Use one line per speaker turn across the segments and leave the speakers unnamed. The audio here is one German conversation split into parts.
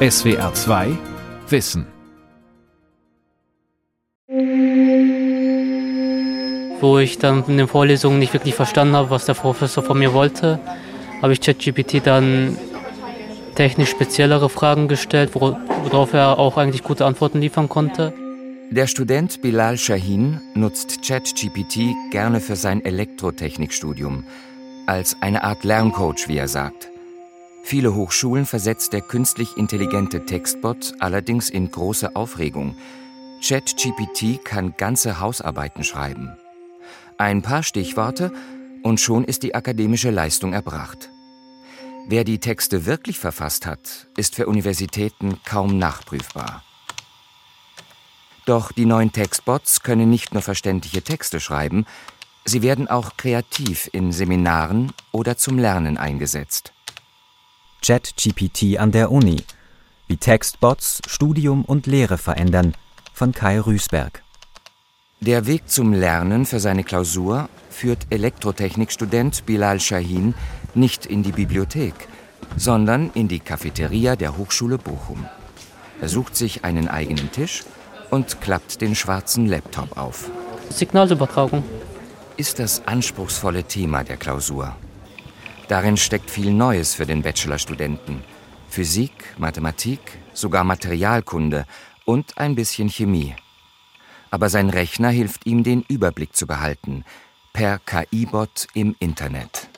SWR 2 Wissen.
Wo ich dann in den Vorlesungen nicht wirklich verstanden habe, was der Professor von mir wollte, habe ich ChatGPT dann technisch speziellere Fragen gestellt, worauf er auch eigentlich gute Antworten liefern konnte.
Der Student Bilal Shahin nutzt ChatGPT gerne für sein Elektrotechnikstudium, als eine Art Lerncoach, wie er sagt. Viele Hochschulen versetzt der künstlich intelligente Textbot allerdings in große Aufregung. ChatGPT kann ganze Hausarbeiten schreiben. Ein paar Stichworte und schon ist die akademische Leistung erbracht. Wer die Texte wirklich verfasst hat, ist für Universitäten kaum nachprüfbar. Doch die neuen Textbots können nicht nur verständliche Texte schreiben, sie werden auch kreativ in Seminaren oder zum Lernen eingesetzt.
ChatGPT an der Uni. Wie Textbots Studium und Lehre verändern von Kai Rüßberg.
Der Weg zum Lernen für seine Klausur führt Elektrotechnikstudent Bilal Shahin nicht in die Bibliothek, sondern in die Cafeteria der Hochschule Bochum. Er sucht sich einen eigenen Tisch und klappt den schwarzen Laptop auf.
Signalübertragung
ist das anspruchsvolle Thema der Klausur. Darin steckt viel Neues für den Bachelorstudenten. Physik, Mathematik, sogar Materialkunde und ein bisschen Chemie. Aber sein Rechner hilft ihm, den Überblick zu behalten, per KI-Bot im Internet.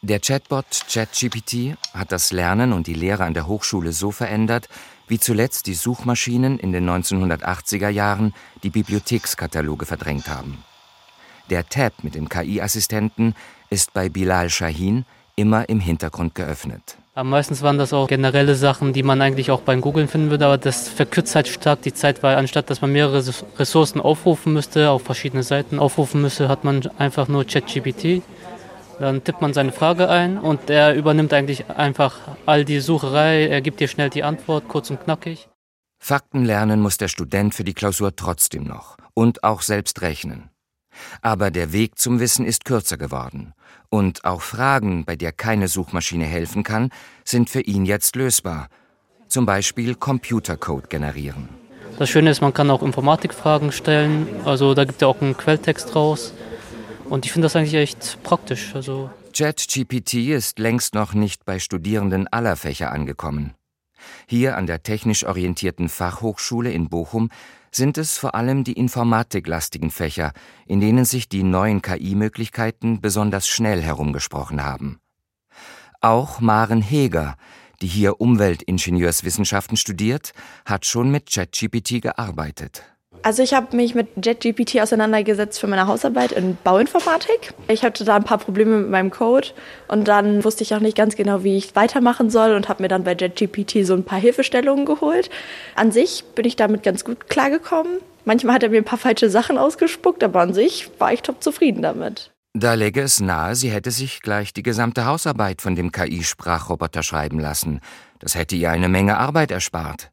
Der Chatbot ChatGPT hat das Lernen und die Lehre an der Hochschule so verändert, wie zuletzt die Suchmaschinen in den 1980er Jahren die Bibliothekskataloge verdrängt haben. Der Tab mit dem KI-Assistenten ist bei Bilal Shahin immer im Hintergrund geöffnet.
Aber meistens waren das auch generelle Sachen, die man eigentlich auch beim Googlen finden würde, aber das verkürzt halt stark die Zeit, weil anstatt dass man mehrere Ressourcen aufrufen müsste, auf verschiedene Seiten aufrufen müsste, hat man einfach nur ChatGPT dann tippt man seine Frage ein und er übernimmt eigentlich einfach all die Sucherei. Er gibt dir schnell die Antwort, kurz und knackig.
Fakten lernen muss der Student für die Klausur trotzdem noch und auch selbst rechnen. Aber der Weg zum Wissen ist kürzer geworden. Und auch Fragen, bei der keine Suchmaschine helfen kann, sind für ihn jetzt lösbar. Zum Beispiel Computercode generieren.
Das Schöne ist, man kann auch Informatikfragen stellen. Also da gibt er auch einen Quelltext raus. Und ich finde das eigentlich echt praktisch. Also
ChatGPT ist längst noch nicht bei Studierenden aller Fächer angekommen. Hier an der technisch orientierten Fachhochschule in Bochum sind es vor allem die informatiklastigen Fächer, in denen sich die neuen KI-Möglichkeiten besonders schnell herumgesprochen haben. Auch Maren Heger, die hier Umweltingenieurswissenschaften studiert, hat schon mit ChatGPT gearbeitet.
Also ich habe mich mit JetGPT auseinandergesetzt für meine Hausarbeit in Bauinformatik. Ich hatte da ein paar Probleme mit meinem Code und dann wusste ich auch nicht ganz genau, wie ich weitermachen soll und habe mir dann bei JetGPT so ein paar Hilfestellungen geholt. An sich bin ich damit ganz gut klargekommen. Manchmal hat er mir ein paar falsche Sachen ausgespuckt, aber an sich war ich top zufrieden damit.
Da läge es nahe, sie hätte sich gleich die gesamte Hausarbeit von dem KI-Sprachroboter schreiben lassen. Das hätte ihr eine Menge Arbeit erspart.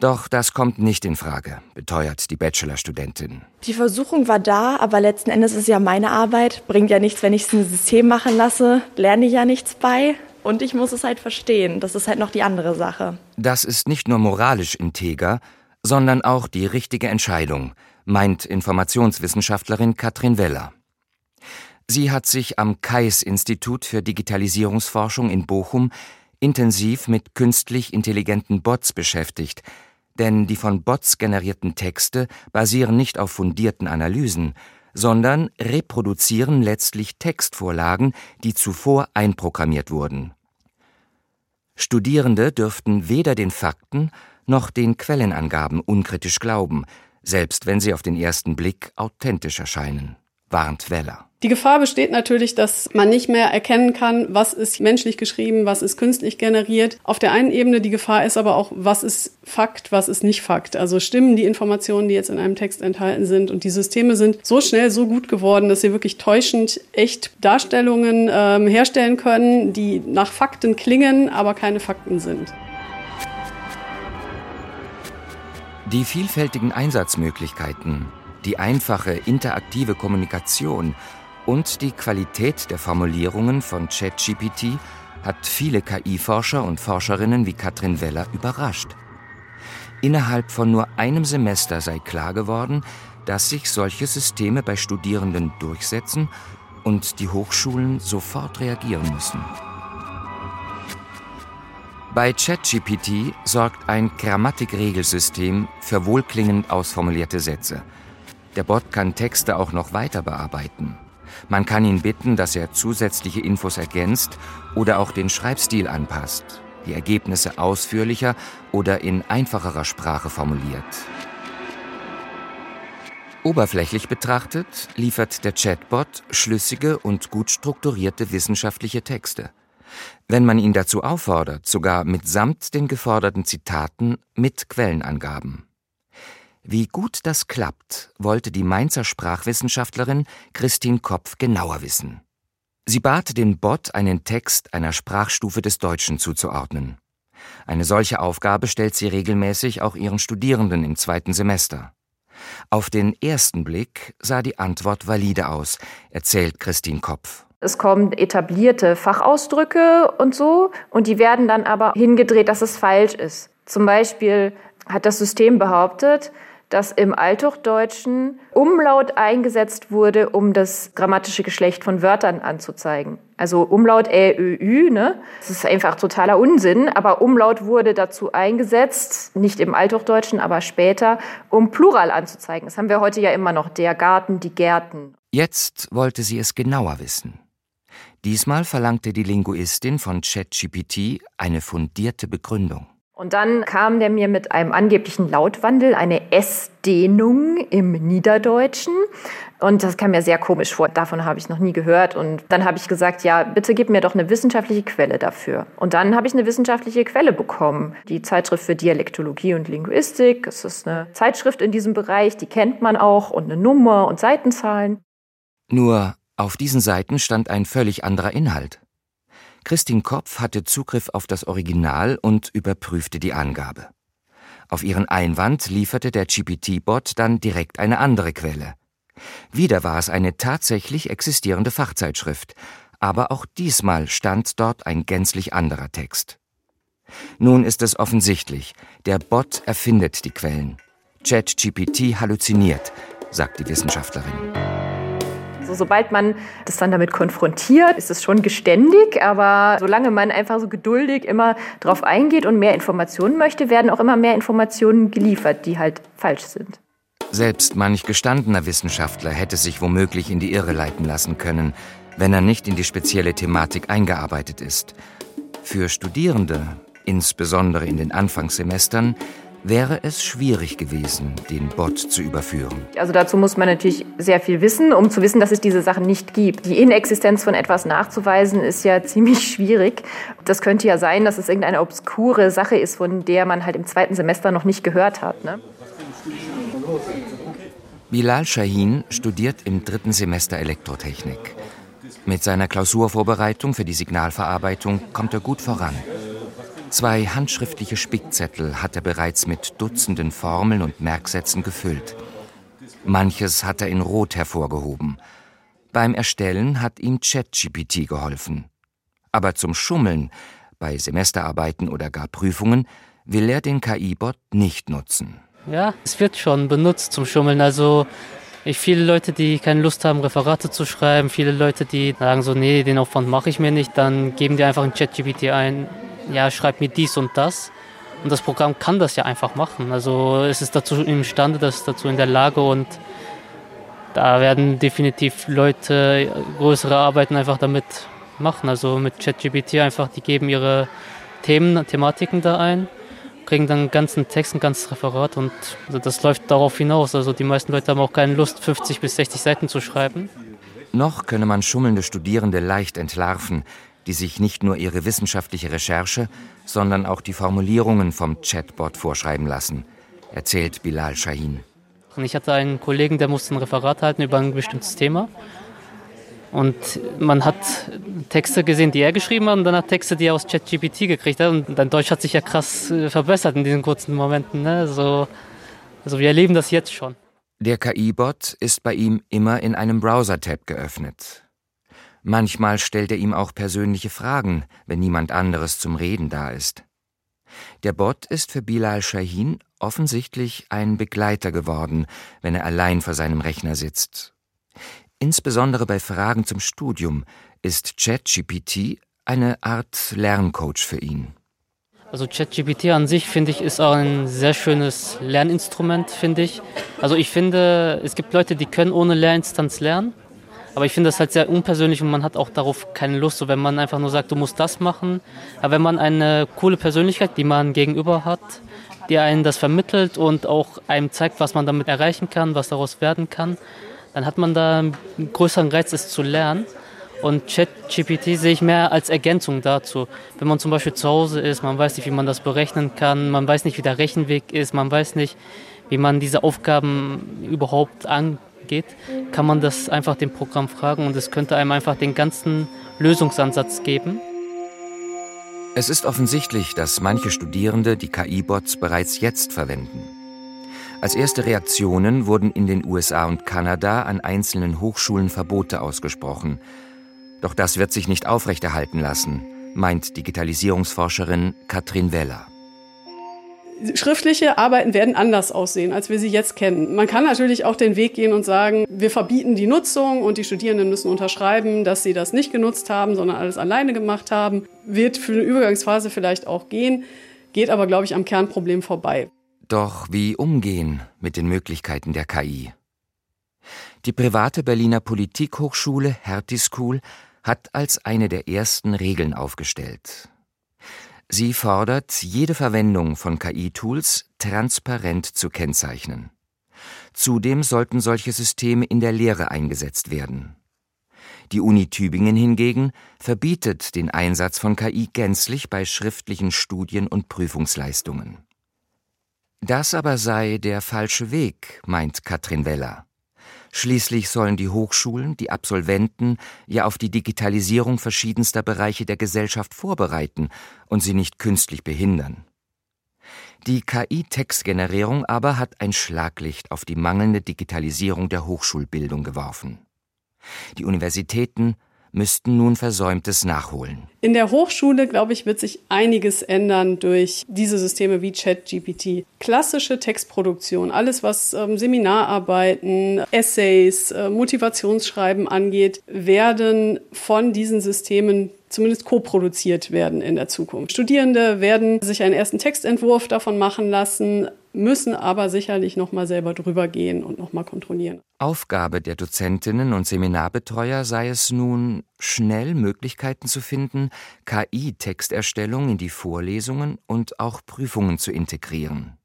Doch das kommt nicht in Frage, beteuert die Bachelorstudentin.
Die Versuchung war da, aber letzten Endes ist ja meine Arbeit. Bringt ja nichts, wenn ich es ein System machen lasse, lerne ich ja nichts bei. Und ich muss es halt verstehen. Das ist halt noch die andere Sache.
Das ist nicht nur moralisch integer, sondern auch die richtige Entscheidung, meint Informationswissenschaftlerin Katrin Weller. Sie hat sich am KAIS-Institut für Digitalisierungsforschung in Bochum intensiv mit künstlich intelligenten Bots beschäftigt, denn die von Bots generierten Texte basieren nicht auf fundierten Analysen, sondern reproduzieren letztlich Textvorlagen, die zuvor einprogrammiert wurden. Studierende dürften weder den Fakten noch den Quellenangaben unkritisch glauben, selbst wenn sie auf den ersten Blick authentisch erscheinen, warnt Weller.
Die Gefahr besteht natürlich, dass man nicht mehr erkennen kann, was ist menschlich geschrieben, was ist künstlich generiert. Auf der einen Ebene die Gefahr ist aber auch, was ist Fakt, was ist nicht Fakt. Also stimmen die Informationen, die jetzt in einem Text enthalten sind. Und die Systeme sind so schnell so gut geworden, dass sie wirklich täuschend echt Darstellungen ähm, herstellen können, die nach Fakten klingen, aber keine Fakten sind.
Die vielfältigen Einsatzmöglichkeiten, die einfache interaktive Kommunikation und die Qualität der Formulierungen von ChatGPT hat viele KI-Forscher und Forscherinnen wie Katrin Weller überrascht. Innerhalb von nur einem Semester sei klar geworden, dass sich solche Systeme bei Studierenden durchsetzen und die Hochschulen sofort reagieren müssen. Bei ChatGPT sorgt ein Grammatikregelsystem für wohlklingend ausformulierte Sätze. Der Bot kann Texte auch noch weiter bearbeiten. Man kann ihn bitten, dass er zusätzliche Infos ergänzt oder auch den Schreibstil anpasst, die Ergebnisse ausführlicher oder in einfacherer Sprache formuliert. Oberflächlich betrachtet liefert der Chatbot schlüssige und gut strukturierte wissenschaftliche Texte. Wenn man ihn dazu auffordert, sogar mitsamt den geforderten Zitaten mit Quellenangaben. Wie gut das klappt, wollte die Mainzer Sprachwissenschaftlerin Christine Kopf genauer wissen. Sie bat den Bot, einen Text einer Sprachstufe des Deutschen zuzuordnen. Eine solche Aufgabe stellt sie regelmäßig auch ihren Studierenden im zweiten Semester. Auf den ersten Blick sah die Antwort valide aus, erzählt Christine Kopf.
Es kommen etablierte Fachausdrücke und so, und die werden dann aber hingedreht, dass es falsch ist. Zum Beispiel hat das System behauptet, dass im Althochdeutschen Umlaut eingesetzt wurde, um das grammatische Geschlecht von Wörtern anzuzeigen. Also Umlaut Ä, Ö, Ü, ne? Das ist einfach totaler Unsinn, aber Umlaut wurde dazu eingesetzt, nicht im Althochdeutschen, aber später, um Plural anzuzeigen. Das haben wir heute ja immer noch, der Garten, die Gärten.
Jetzt wollte sie es genauer wissen. Diesmal verlangte die Linguistin von ChatGPT eine fundierte Begründung.
Und dann kam der mir mit einem angeblichen Lautwandel, eine S-Dehnung im Niederdeutschen. Und das kam mir sehr komisch vor. Davon habe ich noch nie gehört. Und dann habe ich gesagt, ja, bitte gib mir doch eine wissenschaftliche Quelle dafür. Und dann habe ich eine wissenschaftliche Quelle bekommen. Die Zeitschrift für Dialektologie und Linguistik. Es ist eine Zeitschrift in diesem Bereich, die kennt man auch. Und eine Nummer und Seitenzahlen.
Nur auf diesen Seiten stand ein völlig anderer Inhalt. Christine Kopf hatte Zugriff auf das Original und überprüfte die Angabe. Auf ihren Einwand lieferte der GPT-Bot dann direkt eine andere Quelle. Wieder war es eine tatsächlich existierende Fachzeitschrift, aber auch diesmal stand dort ein gänzlich anderer Text. Nun ist es offensichtlich, der Bot erfindet die Quellen. ChatGPT halluziniert, sagt die Wissenschaftlerin.
Also sobald man das dann damit konfrontiert, ist es schon geständig, aber solange man einfach so geduldig immer drauf eingeht und mehr Informationen möchte, werden auch immer mehr Informationen geliefert, die halt falsch sind.
Selbst manch gestandener Wissenschaftler hätte sich womöglich in die Irre leiten lassen können, wenn er nicht in die spezielle Thematik eingearbeitet ist. Für Studierende, insbesondere in den Anfangssemestern, wäre es schwierig gewesen, den Bot zu überführen.
Also dazu muss man natürlich sehr viel wissen, um zu wissen, dass es diese Sachen nicht gibt. Die Inexistenz von etwas nachzuweisen ist ja ziemlich schwierig. Das könnte ja sein, dass es irgendeine obskure Sache ist, von der man halt im zweiten Semester noch nicht gehört hat. Ne?
Bilal Shahin studiert im dritten Semester Elektrotechnik. Mit seiner Klausurvorbereitung für die Signalverarbeitung kommt er gut voran. Zwei handschriftliche Spickzettel hat er bereits mit Dutzenden Formeln und Merksätzen gefüllt. Manches hat er in Rot hervorgehoben. Beim Erstellen hat ihm ChatGPT geholfen. Aber zum Schummeln, bei Semesterarbeiten oder gar Prüfungen, will er den KI-Bot nicht nutzen.
Ja, es wird schon benutzt zum Schummeln. Also ich viele Leute, die keine Lust haben, Referate zu schreiben, viele Leute, die sagen so, nee, den Aufwand mache ich mir nicht, dann geben die einfach in ChatGPT ein, ja, schreib mir dies und das. Und das Programm kann das ja einfach machen. Also es ist dazu imstande, das ist dazu in der Lage und da werden definitiv Leute größere Arbeiten einfach damit machen. Also mit ChatGPT einfach, die geben ihre Themen, Thematiken da ein, kriegen dann einen ganzen Text, ein ganzes Referat und also das läuft darauf hinaus. Also die meisten Leute haben auch keine Lust, 50 bis 60 Seiten zu schreiben.
Noch könne man schummelnde Studierende leicht entlarven, die sich nicht nur ihre wissenschaftliche Recherche, sondern auch die Formulierungen vom Chatbot vorschreiben lassen, erzählt Bilal Shahin.
Ich hatte einen Kollegen, der musste ein Referat halten über ein bestimmtes Thema. Und man hat Texte gesehen, die er geschrieben hat, und dann hat Texte, die er aus ChatGPT gekriegt hat. Und dein Deutsch hat sich ja krass äh, verbessert in diesen kurzen Momenten. Ne? So, also wir erleben das jetzt schon.
Der KI-Bot ist bei ihm immer in einem Browser-Tab geöffnet. Manchmal stellt er ihm auch persönliche Fragen, wenn niemand anderes zum Reden da ist. Der Bot ist für Bilal Shahin offensichtlich ein Begleiter geworden, wenn er allein vor seinem Rechner sitzt. Insbesondere bei Fragen zum Studium ist ChatGPT eine Art Lerncoach für ihn.
Also ChatGPT an sich finde ich ist auch ein sehr schönes Lerninstrument, finde ich. Also ich finde, es gibt Leute, die können ohne Lehrinstanz lernen. Aber ich finde das halt sehr unpersönlich und man hat auch darauf keine Lust, so wenn man einfach nur sagt, du musst das machen. Aber wenn man eine coole Persönlichkeit, die man gegenüber hat, die einen das vermittelt und auch einem zeigt, was man damit erreichen kann, was daraus werden kann, dann hat man da einen größeren Reiz, es zu lernen. Und ChatGPT sehe ich mehr als Ergänzung dazu. Wenn man zum Beispiel zu Hause ist, man weiß nicht, wie man das berechnen kann, man weiß nicht, wie der Rechenweg ist, man weiß nicht, wie man diese Aufgaben überhaupt angeht geht, kann man das einfach dem Programm fragen und es könnte einem einfach den ganzen Lösungsansatz geben.
Es ist offensichtlich, dass manche Studierende die KI-Bots bereits jetzt verwenden. Als erste Reaktionen wurden in den USA und Kanada an einzelnen Hochschulen Verbote ausgesprochen. Doch das wird sich nicht aufrechterhalten lassen, meint Digitalisierungsforscherin Katrin Weller
schriftliche Arbeiten werden anders aussehen, als wir sie jetzt kennen. Man kann natürlich auch den Weg gehen und sagen, wir verbieten die Nutzung und die Studierenden müssen unterschreiben, dass sie das nicht genutzt haben, sondern alles alleine gemacht haben. Wird für eine Übergangsphase vielleicht auch gehen, geht aber, glaube ich, am Kernproblem vorbei.
Doch wie umgehen mit den Möglichkeiten der KI? Die private Berliner Politikhochschule Hertie School hat als eine der ersten Regeln aufgestellt. Sie fordert, jede Verwendung von KI-Tools transparent zu kennzeichnen. Zudem sollten solche Systeme in der Lehre eingesetzt werden. Die Uni Tübingen hingegen verbietet den Einsatz von KI gänzlich bei schriftlichen Studien und Prüfungsleistungen. Das aber sei der falsche Weg, meint Katrin Weller. Schließlich sollen die Hochschulen die Absolventen ja auf die Digitalisierung verschiedenster Bereiche der Gesellschaft vorbereiten und sie nicht künstlich behindern. Die KI-Textgenerierung aber hat ein Schlaglicht auf die mangelnde Digitalisierung der Hochschulbildung geworfen. Die Universitäten müssten nun Versäumtes nachholen.
In der Hochschule, glaube ich, wird sich einiges ändern durch diese Systeme wie ChatGPT. Klassische Textproduktion, alles was ähm, Seminararbeiten, Essays, äh, Motivationsschreiben angeht, werden von diesen Systemen zumindest co-produziert werden in der Zukunft. Studierende werden sich einen ersten Textentwurf davon machen lassen, müssen aber sicherlich noch mal selber drüber gehen und noch mal kontrollieren.
Aufgabe der Dozentinnen und Seminarbetreuer sei es nun, schnell Möglichkeiten zu finden, KI-Texterstellung in die Vorlesungen und auch Prüfungen zu integrieren.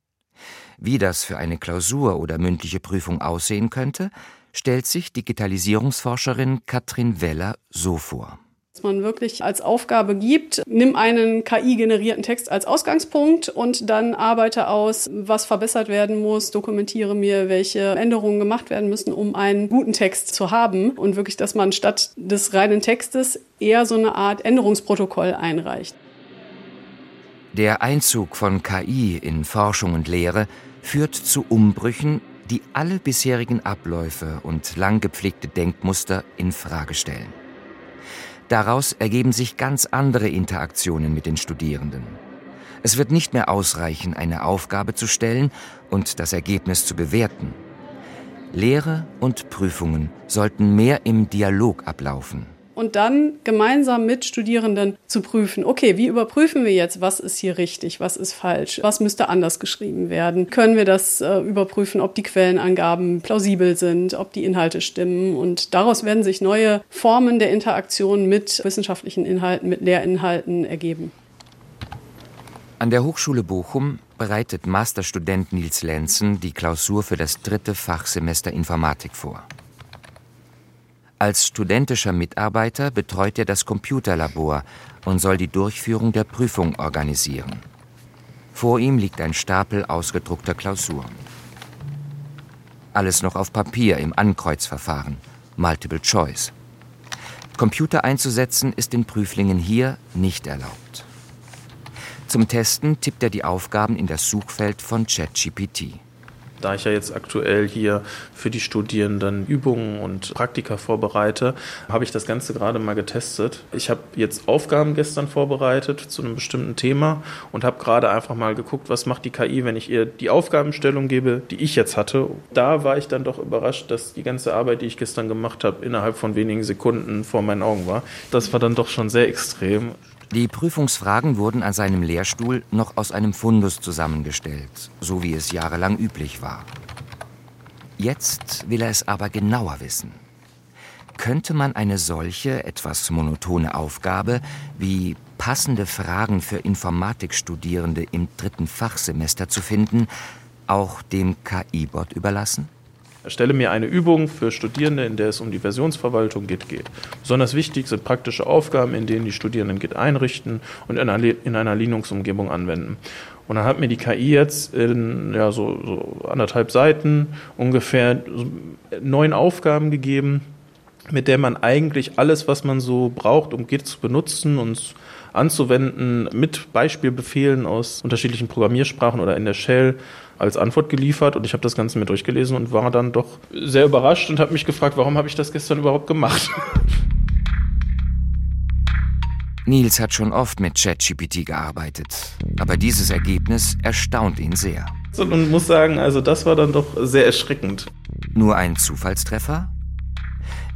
Wie das für eine Klausur oder mündliche Prüfung aussehen könnte, stellt sich Digitalisierungsforscherin Katrin Weller so vor
dass man wirklich als Aufgabe gibt, nimm einen KI-generierten Text als Ausgangspunkt und dann arbeite aus, was verbessert werden muss, dokumentiere mir, welche Änderungen gemacht werden müssen, um einen guten Text zu haben und wirklich, dass man statt des reinen Textes eher so eine Art Änderungsprotokoll einreicht.
Der Einzug von KI in Forschung und Lehre führt zu Umbrüchen, die alle bisherigen Abläufe und lang gepflegte Denkmuster in Frage stellen. Daraus ergeben sich ganz andere Interaktionen mit den Studierenden. Es wird nicht mehr ausreichen, eine Aufgabe zu stellen und das Ergebnis zu bewerten. Lehre und Prüfungen sollten mehr im Dialog ablaufen
und dann gemeinsam mit Studierenden zu prüfen, okay, wie überprüfen wir jetzt, was ist hier richtig, was ist falsch, was müsste anders geschrieben werden? Können wir das äh, überprüfen, ob die Quellenangaben plausibel sind, ob die Inhalte stimmen? Und daraus werden sich neue Formen der Interaktion mit wissenschaftlichen Inhalten, mit Lehrinhalten ergeben.
An der Hochschule Bochum bereitet Masterstudent Nils Lenzen die Klausur für das dritte Fachsemester Informatik vor. Als studentischer Mitarbeiter betreut er das Computerlabor und soll die Durchführung der Prüfung organisieren. Vor ihm liegt ein Stapel ausgedruckter Klausuren. Alles noch auf Papier im Ankreuzverfahren, Multiple Choice. Computer einzusetzen ist den Prüflingen hier nicht erlaubt. Zum Testen tippt er die Aufgaben in das Suchfeld von ChatGPT.
Da ich ja jetzt aktuell hier für die Studierenden Übungen und Praktika vorbereite, habe ich das Ganze gerade mal getestet. Ich habe jetzt Aufgaben gestern vorbereitet zu einem bestimmten Thema und habe gerade einfach mal geguckt, was macht die KI, wenn ich ihr die Aufgabenstellung gebe, die ich jetzt hatte. Da war ich dann doch überrascht, dass die ganze Arbeit, die ich gestern gemacht habe, innerhalb von wenigen Sekunden vor meinen Augen war. Das war dann doch schon sehr extrem.
Die Prüfungsfragen wurden an seinem Lehrstuhl noch aus einem Fundus zusammengestellt, so wie es jahrelang üblich war. Jetzt will er es aber genauer wissen. Könnte man eine solche, etwas monotone Aufgabe wie passende Fragen für Informatikstudierende im dritten Fachsemester zu finden, auch dem KI-Bot überlassen?
Erstelle mir eine Übung für Studierende, in der es um die Versionsverwaltung Git geht. Besonders wichtig sind praktische Aufgaben, in denen die Studierenden Git einrichten und in einer, in einer Linux-Umgebung anwenden. Und dann hat mir die KI jetzt in ja, so, so anderthalb Seiten ungefähr neun Aufgaben gegeben, mit der man eigentlich alles, was man so braucht, um Git zu benutzen und anzuwenden, mit Beispielbefehlen aus unterschiedlichen Programmiersprachen oder in der Shell als Antwort geliefert und ich habe das Ganze mir durchgelesen und war dann doch sehr überrascht und habe mich gefragt, warum habe ich das gestern überhaupt gemacht?
Nils hat schon oft mit ChatGPT gearbeitet, aber dieses Ergebnis erstaunt ihn sehr.
Und muss sagen, also das war dann doch sehr erschreckend.
Nur ein Zufallstreffer?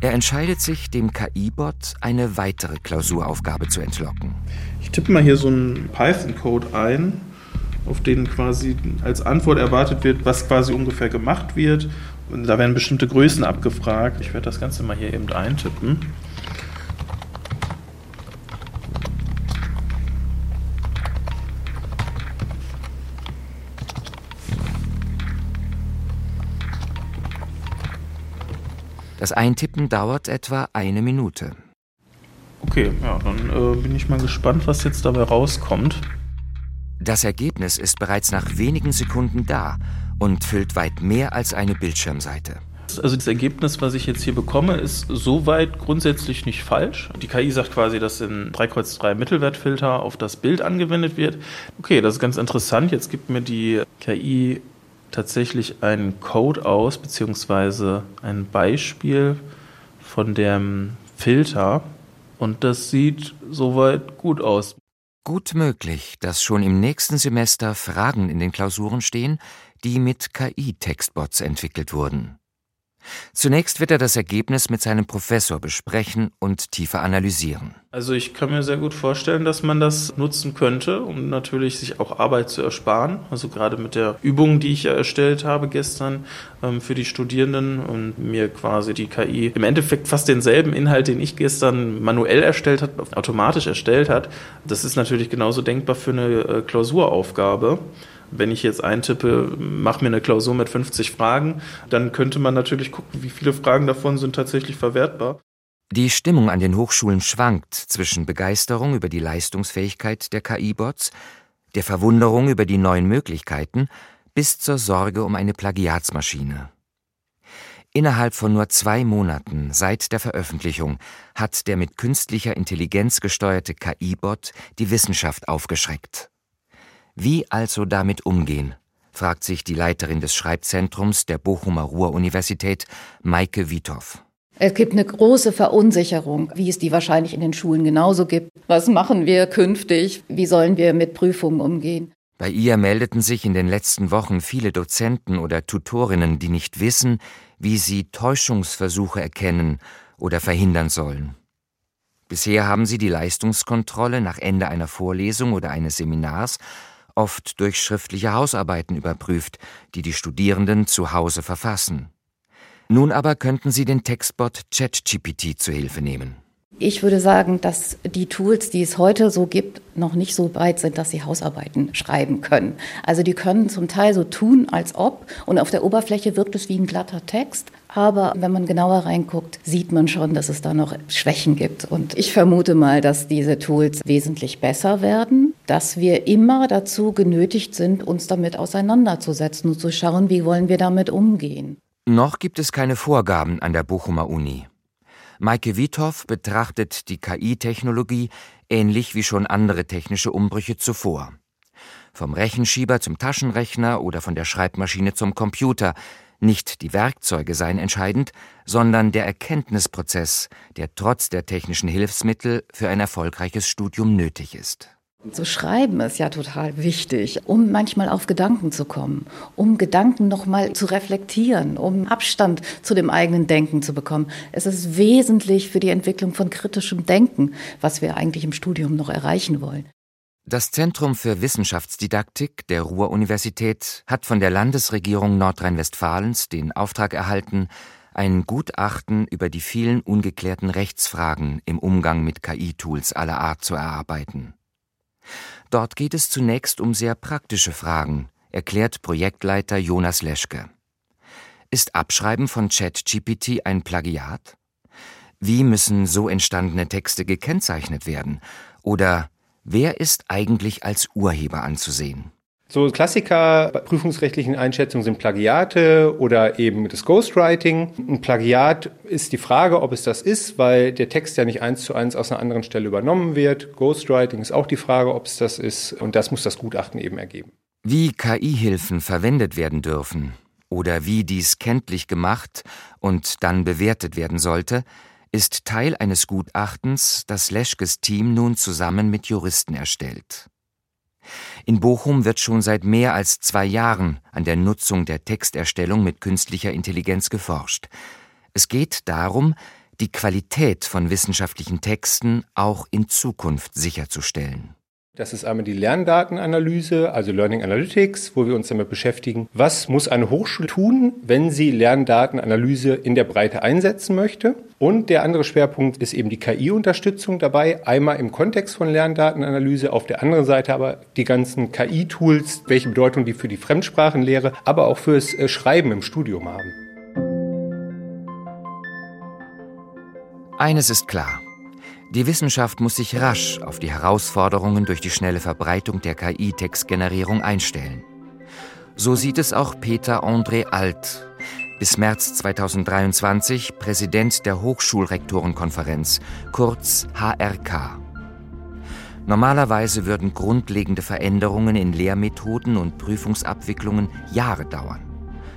Er entscheidet sich, dem KI-Bot eine weitere Klausuraufgabe zu entlocken.
Ich tippe mal hier so einen Python-Code ein auf denen quasi als Antwort erwartet wird, was quasi ungefähr gemacht wird. Und da werden bestimmte Größen abgefragt. Ich werde das Ganze mal hier eben eintippen.
Das Eintippen dauert etwa eine Minute.
Okay, ja, dann äh, bin ich mal gespannt, was jetzt dabei rauskommt.
Das Ergebnis ist bereits nach wenigen Sekunden da und füllt weit mehr als eine Bildschirmseite.
Also das Ergebnis, was ich jetzt hier bekomme, ist soweit grundsätzlich nicht falsch. Die KI sagt quasi, dass ein 3x3 Mittelwertfilter auf das Bild angewendet wird. Okay, das ist ganz interessant. Jetzt gibt mir die KI tatsächlich einen Code aus, beziehungsweise ein Beispiel von dem Filter. Und das sieht soweit gut aus.
Gut möglich, dass schon im nächsten Semester Fragen in den Klausuren stehen, die mit KI-Textbots entwickelt wurden. Zunächst wird er das Ergebnis mit seinem Professor besprechen und tiefer analysieren.
Also ich kann mir sehr gut vorstellen, dass man das nutzen könnte, um natürlich sich auch Arbeit zu ersparen. Also gerade mit der Übung, die ich ja erstellt habe gestern ähm, für die Studierenden und mir quasi die KI im Endeffekt fast denselben Inhalt, den ich gestern manuell erstellt hat, automatisch erstellt hat. Das ist natürlich genauso denkbar für eine äh, Klausuraufgabe. Wenn ich jetzt eintippe, mach mir eine Klausur mit 50 Fragen, dann könnte man natürlich gucken, wie viele Fragen davon sind tatsächlich verwertbar.
Die Stimmung an den Hochschulen schwankt zwischen Begeisterung über die Leistungsfähigkeit der KI-Bots, der Verwunderung über die neuen Möglichkeiten bis zur Sorge um eine Plagiatsmaschine. Innerhalb von nur zwei Monaten seit der Veröffentlichung hat der mit künstlicher Intelligenz gesteuerte KI-Bot die Wissenschaft aufgeschreckt. Wie also damit umgehen? fragt sich die Leiterin des Schreibzentrums der Bochumer Ruhr-Universität, Maike Wiethoff.
Es gibt eine große Verunsicherung, wie es die wahrscheinlich in den Schulen genauso gibt. Was machen wir künftig? Wie sollen wir mit Prüfungen umgehen?
Bei ihr meldeten sich in den letzten Wochen viele Dozenten oder Tutorinnen, die nicht wissen, wie sie Täuschungsversuche erkennen oder verhindern sollen. Bisher haben sie die Leistungskontrolle nach Ende einer Vorlesung oder eines Seminars oft durch schriftliche Hausarbeiten überprüft, die die Studierenden zu Hause verfassen. Nun aber könnten sie den Textbot ChatGPT zu Hilfe nehmen.
Ich würde sagen, dass die Tools, die es heute so gibt, noch nicht so weit sind, dass sie Hausarbeiten schreiben können. Also die können zum Teil so tun, als ob, und auf der Oberfläche wirkt es wie ein glatter Text. Aber wenn man genauer reinguckt, sieht man schon, dass es da noch Schwächen gibt. Und ich vermute mal, dass diese Tools wesentlich besser werden, dass wir immer dazu genötigt sind, uns damit auseinanderzusetzen und zu schauen, wie wollen wir damit umgehen.
Noch gibt es keine Vorgaben an der Bochumer Uni. Maike Wiethoff betrachtet die KI-Technologie ähnlich wie schon andere technische Umbrüche zuvor. vom Rechenschieber zum Taschenrechner oder von der Schreibmaschine zum Computer. Nicht die Werkzeuge seien entscheidend, sondern der Erkenntnisprozess, der trotz der technischen Hilfsmittel für ein erfolgreiches Studium nötig ist.
Zu schreiben ist ja total wichtig, um manchmal auf Gedanken zu kommen, um Gedanken nochmal zu reflektieren, um Abstand zu dem eigenen Denken zu bekommen. Es ist wesentlich für die Entwicklung von kritischem Denken, was wir eigentlich im Studium noch erreichen wollen.
Das Zentrum für Wissenschaftsdidaktik der Ruhr-Universität hat von der Landesregierung Nordrhein-Westfalens den Auftrag erhalten, ein Gutachten über die vielen ungeklärten Rechtsfragen im Umgang mit KI-Tools aller Art zu erarbeiten. Dort geht es zunächst um sehr praktische Fragen, erklärt Projektleiter Jonas Leschke. Ist Abschreiben von ChatGPT ein Plagiat? Wie müssen so entstandene Texte gekennzeichnet werden? Oder wer ist eigentlich als Urheber anzusehen?
So Klassiker bei prüfungsrechtlichen Einschätzungen sind Plagiate oder eben das Ghostwriting. Ein Plagiat ist die Frage, ob es das ist, weil der Text ja nicht eins zu eins aus einer anderen Stelle übernommen wird. Ghostwriting ist auch die Frage, ob es das ist und das muss das Gutachten eben ergeben.
Wie KI-Hilfen verwendet werden dürfen oder wie dies kenntlich gemacht und dann bewertet werden sollte, ist Teil eines Gutachtens, das Leschkes Team nun zusammen mit Juristen erstellt. In Bochum wird schon seit mehr als zwei Jahren an der Nutzung der Texterstellung mit künstlicher Intelligenz geforscht. Es geht darum, die Qualität von wissenschaftlichen Texten auch in Zukunft sicherzustellen.
Das ist einmal die Lerndatenanalyse, also Learning Analytics, wo wir uns damit beschäftigen, was muss eine Hochschule tun, wenn sie Lerndatenanalyse in der Breite einsetzen möchte. Und der andere Schwerpunkt ist eben die KI-Unterstützung dabei, einmal im Kontext von Lerndatenanalyse, auf der anderen Seite aber die ganzen KI-Tools, welche Bedeutung die für die Fremdsprachenlehre, aber auch fürs äh, Schreiben im Studium haben.
Eines ist klar. Die Wissenschaft muss sich rasch auf die Herausforderungen durch die schnelle Verbreitung der KI-Textgenerierung einstellen. So sieht es auch Peter André Alt, bis März 2023 Präsident der Hochschulrektorenkonferenz, kurz HRK. Normalerweise würden grundlegende Veränderungen in Lehrmethoden und Prüfungsabwicklungen Jahre dauern.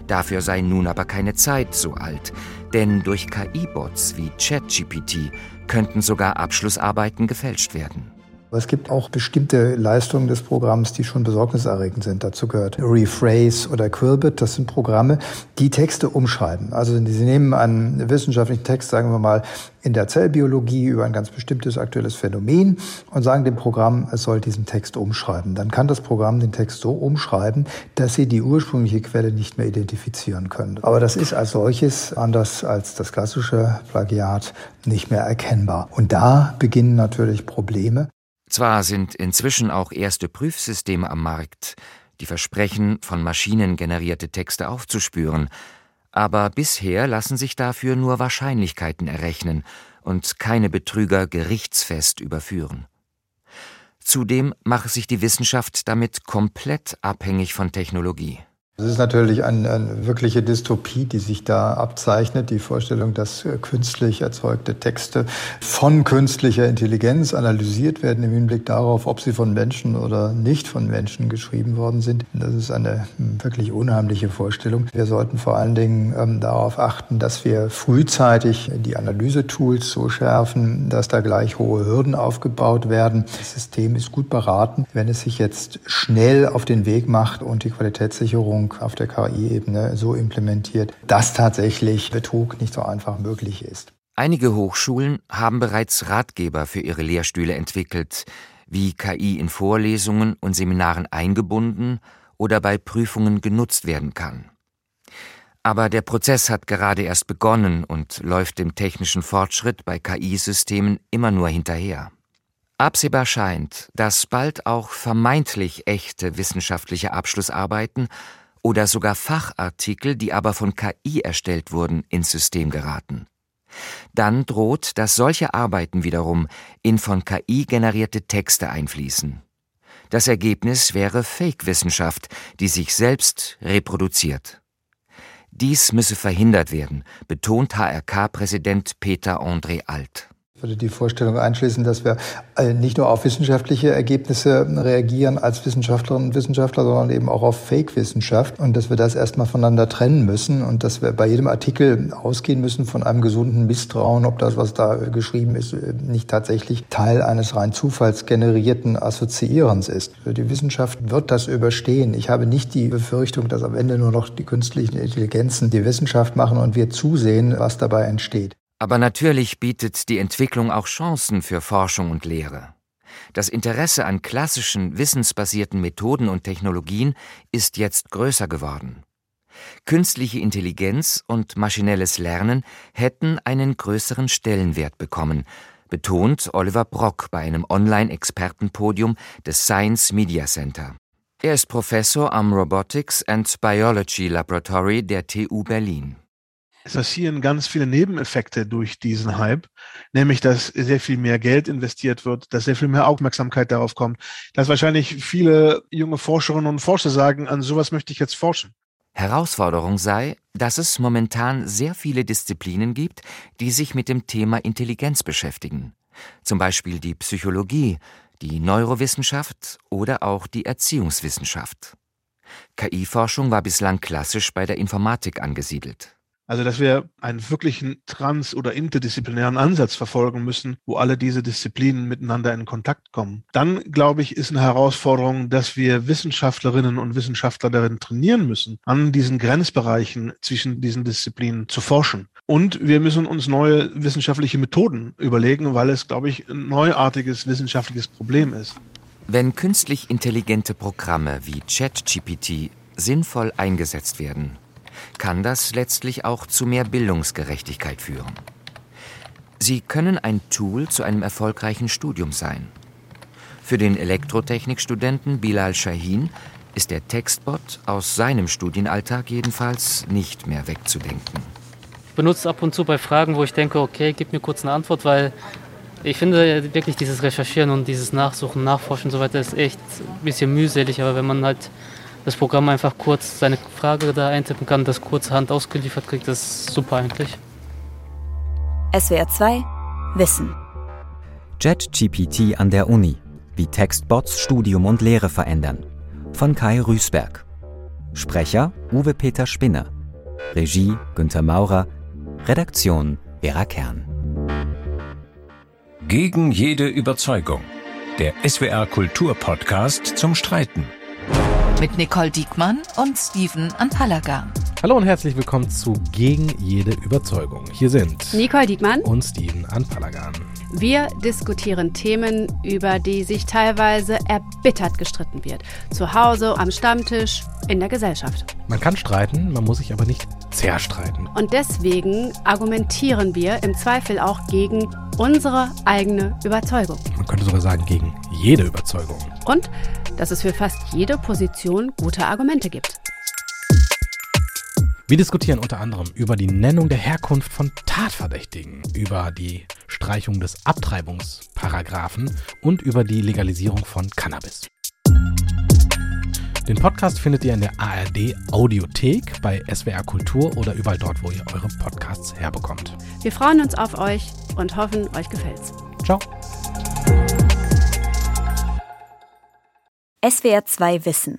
Dafür sei nun aber keine Zeit so alt, denn durch KI-Bots wie ChatGPT könnten sogar Abschlussarbeiten gefälscht werden.
Es gibt auch bestimmte Leistungen des Programms, die schon besorgniserregend sind. Dazu gehört Rephrase oder Quillbit. Das sind Programme, die Texte umschreiben. Also sie nehmen einen wissenschaftlichen Text, sagen wir mal, in der Zellbiologie über ein ganz bestimmtes aktuelles Phänomen und sagen dem Programm, es soll diesen Text umschreiben. Dann kann das Programm den Text so umschreiben, dass sie die ursprüngliche Quelle nicht mehr identifizieren können. Aber das ist als solches, anders als das klassische Plagiat, nicht mehr erkennbar. Und da beginnen natürlich Probleme.
Zwar sind inzwischen auch erste Prüfsysteme am Markt, die versprechen, von Maschinen generierte Texte aufzuspüren, aber bisher lassen sich dafür nur Wahrscheinlichkeiten errechnen und keine Betrüger gerichtsfest überführen. Zudem mache sich die Wissenschaft damit komplett abhängig von Technologie.
Es ist natürlich eine, eine, wirkliche Dystopie, die sich da abzeichnet. Die Vorstellung, dass äh, künstlich erzeugte Texte von künstlicher Intelligenz analysiert werden im Hinblick darauf, ob sie von Menschen oder nicht von Menschen geschrieben worden sind. Das ist eine hm, wirklich unheimliche Vorstellung. Wir sollten vor allen Dingen ähm, darauf achten, dass wir frühzeitig die Analysetools so schärfen, dass da gleich hohe Hürden aufgebaut werden. Das System ist gut beraten, wenn es sich jetzt schnell auf den Weg macht und die Qualitätssicherung Betreuung auf der KI-Ebene so implementiert, dass tatsächlich Betrug nicht so einfach möglich ist.
Einige Hochschulen haben bereits Ratgeber für ihre Lehrstühle entwickelt, wie KI in Vorlesungen und Seminaren eingebunden oder bei Prüfungen genutzt werden kann. Aber der Prozess hat gerade erst begonnen und läuft dem technischen Fortschritt bei KI-Systemen immer nur hinterher. Absehbar scheint, dass bald auch vermeintlich echte wissenschaftliche Abschlussarbeiten oder sogar Fachartikel, die aber von KI erstellt wurden, ins System geraten. Dann droht, dass solche Arbeiten wiederum in von KI generierte Texte einfließen. Das Ergebnis wäre Fake-Wissenschaft, die sich selbst reproduziert. Dies müsse verhindert werden, betont HRK-Präsident Peter André Alt.
Würde die Vorstellung einschließen, dass wir äh, nicht nur auf wissenschaftliche Ergebnisse reagieren als Wissenschaftlerinnen und Wissenschaftler, sondern eben auch auf Fake-Wissenschaft und dass wir das erstmal voneinander trennen müssen und dass wir bei jedem Artikel ausgehen müssen von einem gesunden Misstrauen, ob das, was da geschrieben ist, nicht tatsächlich Teil eines rein zufallsgenerierten Assoziierens ist. Die Wissenschaft wird das überstehen. Ich habe nicht die Befürchtung, dass am Ende nur noch die künstlichen Intelligenzen die Wissenschaft machen und wir zusehen, was dabei entsteht.
Aber natürlich bietet die Entwicklung auch Chancen für Forschung und Lehre. Das Interesse an klassischen, wissensbasierten Methoden und Technologien ist jetzt größer geworden. Künstliche Intelligenz und maschinelles Lernen hätten einen größeren Stellenwert bekommen, betont Oliver Brock bei einem Online-Expertenpodium des Science Media Center. Er ist Professor am Robotics and Biology Laboratory der TU Berlin.
Es passieren ganz viele Nebeneffekte durch diesen Hype, nämlich dass sehr viel mehr Geld investiert wird, dass sehr viel mehr Aufmerksamkeit darauf kommt, dass wahrscheinlich viele junge Forscherinnen und Forscher sagen, an sowas möchte ich jetzt forschen.
Herausforderung sei, dass es momentan sehr viele Disziplinen gibt, die sich mit dem Thema Intelligenz beschäftigen. Zum Beispiel die Psychologie, die Neurowissenschaft oder auch die Erziehungswissenschaft. KI-Forschung war bislang klassisch bei der Informatik angesiedelt.
Also, dass wir einen wirklichen trans- oder interdisziplinären Ansatz verfolgen müssen, wo alle diese Disziplinen miteinander in Kontakt kommen. Dann, glaube ich, ist eine Herausforderung, dass wir Wissenschaftlerinnen und Wissenschaftler darin trainieren müssen, an diesen Grenzbereichen zwischen diesen Disziplinen zu forschen. Und wir müssen uns neue wissenschaftliche Methoden überlegen, weil es, glaube ich, ein neuartiges wissenschaftliches Problem ist.
Wenn künstlich intelligente Programme wie ChatGPT sinnvoll eingesetzt werden, kann das letztlich auch zu mehr Bildungsgerechtigkeit führen. Sie können ein Tool zu einem erfolgreichen Studium sein. Für den Elektrotechnikstudenten Bilal Shahin ist der Textbot aus seinem Studienalltag jedenfalls nicht mehr wegzudenken.
Ich benutze ab und zu bei Fragen, wo ich denke, okay, gib mir kurz eine Antwort, weil ich finde wirklich dieses Recherchieren und dieses Nachsuchen, Nachforschen und so weiter ist echt ein bisschen mühselig, aber wenn man halt das Programm einfach kurz seine Frage da eintippen kann, das kurzerhand ausgeliefert kriegt, das ist super eigentlich.
SWR 2 Wissen.
JetGPT an der Uni. Wie Textbots Studium und Lehre verändern. Von Kai Rüßberg. Sprecher Uwe Peter Spinner. Regie Günter Maurer. Redaktion Vera Kern.
Gegen jede Überzeugung. Der SWR Kulturpodcast zum Streiten
mit Nicole Diekmann und Steven Anpalagan.
Hallo und herzlich willkommen zu Gegen jede Überzeugung. Hier sind
Nicole Diekmann
und Steven Anpalagan.
Wir diskutieren Themen, über die sich teilweise erbittert gestritten wird. Zu Hause, am Stammtisch, in der Gesellschaft.
Man kann streiten, man muss sich aber nicht zerstreiten.
Und deswegen argumentieren wir im Zweifel auch gegen unsere eigene Überzeugung.
Man könnte sogar sagen, gegen jede Überzeugung.
Und dass es für fast jede Position gute Argumente gibt.
Wir diskutieren unter anderem über die Nennung der Herkunft von Tatverdächtigen, über die Streichung des Abtreibungsparagraphen und über die Legalisierung von Cannabis. Den Podcast findet ihr in der ARD Audiothek, bei SWR Kultur oder überall dort, wo ihr eure Podcasts herbekommt.
Wir freuen uns auf euch und hoffen, euch gefällt's.
Ciao.
SWR 2 Wissen.